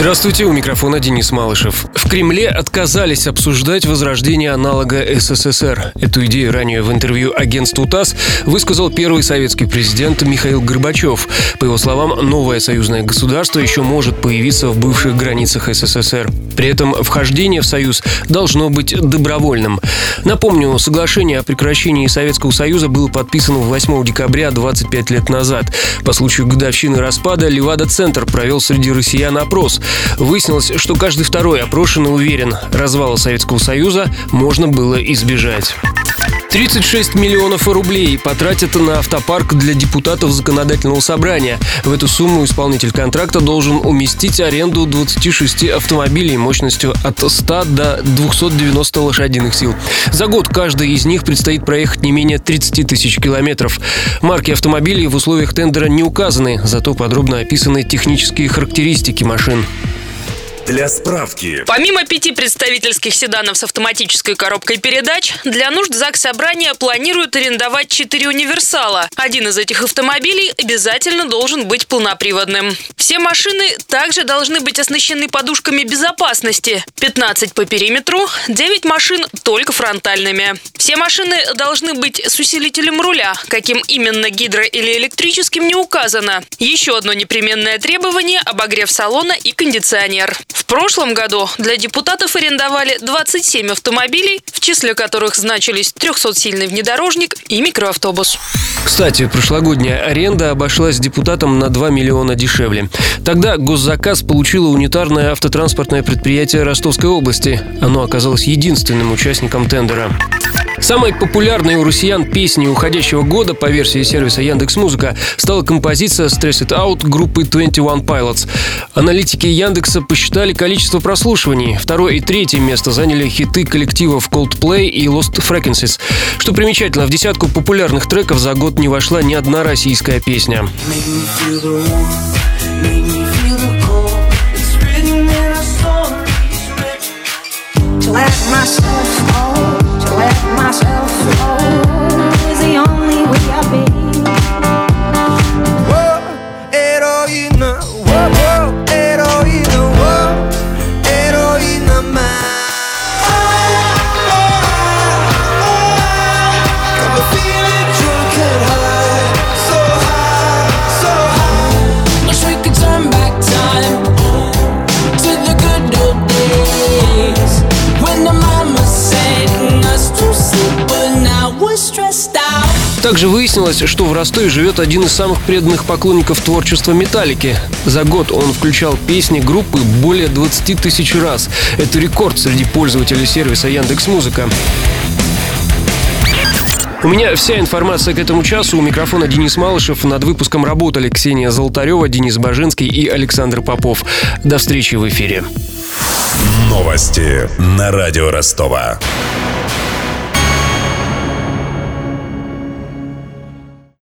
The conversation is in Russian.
Здравствуйте, у микрофона Денис Малышев. В Кремле отказались обсуждать возрождение аналога СССР. Эту идею ранее в интервью агентству ТАСС высказал первый советский президент Михаил Горбачев. По его словам, новое союзное государство еще может появиться в бывших границах СССР. При этом вхождение в Союз должно быть добровольным. Напомню, соглашение о прекращении Советского Союза было подписано 8 декабря 25 лет назад. По случаю годовщины распада Левада-центр провел среди россиян опрос. Выяснилось, что каждый второй опрошенный уверен, развала Советского Союза можно было избежать. 36 миллионов рублей потратят на автопарк для депутатов законодательного собрания. В эту сумму исполнитель контракта должен уместить аренду 26 автомобилей мощностью от 100 до 290 лошадиных сил. За год каждый из них предстоит проехать не менее 30 тысяч километров. Марки автомобилей в условиях тендера не указаны, зато подробно описаны технические характеристики машин. Для справки. Помимо пяти представительских седанов с автоматической коробкой передач, для нужд ЗАГС Собрания планируют арендовать четыре универсала. Один из этих автомобилей обязательно должен быть полноприводным. Все машины также должны быть оснащены подушками безопасности. 15 по периметру, 9 машин только фронтальными. Все машины должны быть с усилителем руля. Каким именно гидро- или электрическим не указано. Еще одно непременное требование – обогрев салона и кондиционер. В прошлом году для депутатов арендовали 27 автомобилей, в числе которых значились 300-сильный внедорожник и микроавтобус. Кстати, прошлогодняя аренда обошлась депутатам на 2 миллиона дешевле. Тогда госзаказ получило унитарное автотранспортное предприятие Ростовской области. Оно оказалось единственным участником тендера. Самой популярной у россиян песней уходящего года по версии сервиса Яндекс Музыка стала композиция Stress It Out группы 21 Pilots. Аналитики Яндекса посчитали количество прослушиваний. Второе и третье место заняли хиты коллективов Coldplay и Lost Frequencies. Что примечательно, в десятку популярных треков за год не вошла ни одна российская песня. Let myself fall, to let myself. fall Также выяснилось, что в Ростове живет один из самых преданных поклонников творчества «Металлики». За год он включал песни группы более 20 тысяч раз. Это рекорд среди пользователей сервиса Яндекс Музыка. У меня вся информация к этому часу. У микрофона Денис Малышев. Над выпуском работали Ксения Золотарева, Денис Бажинский и Александр Попов. До встречи в эфире. Новости на радио Ростова.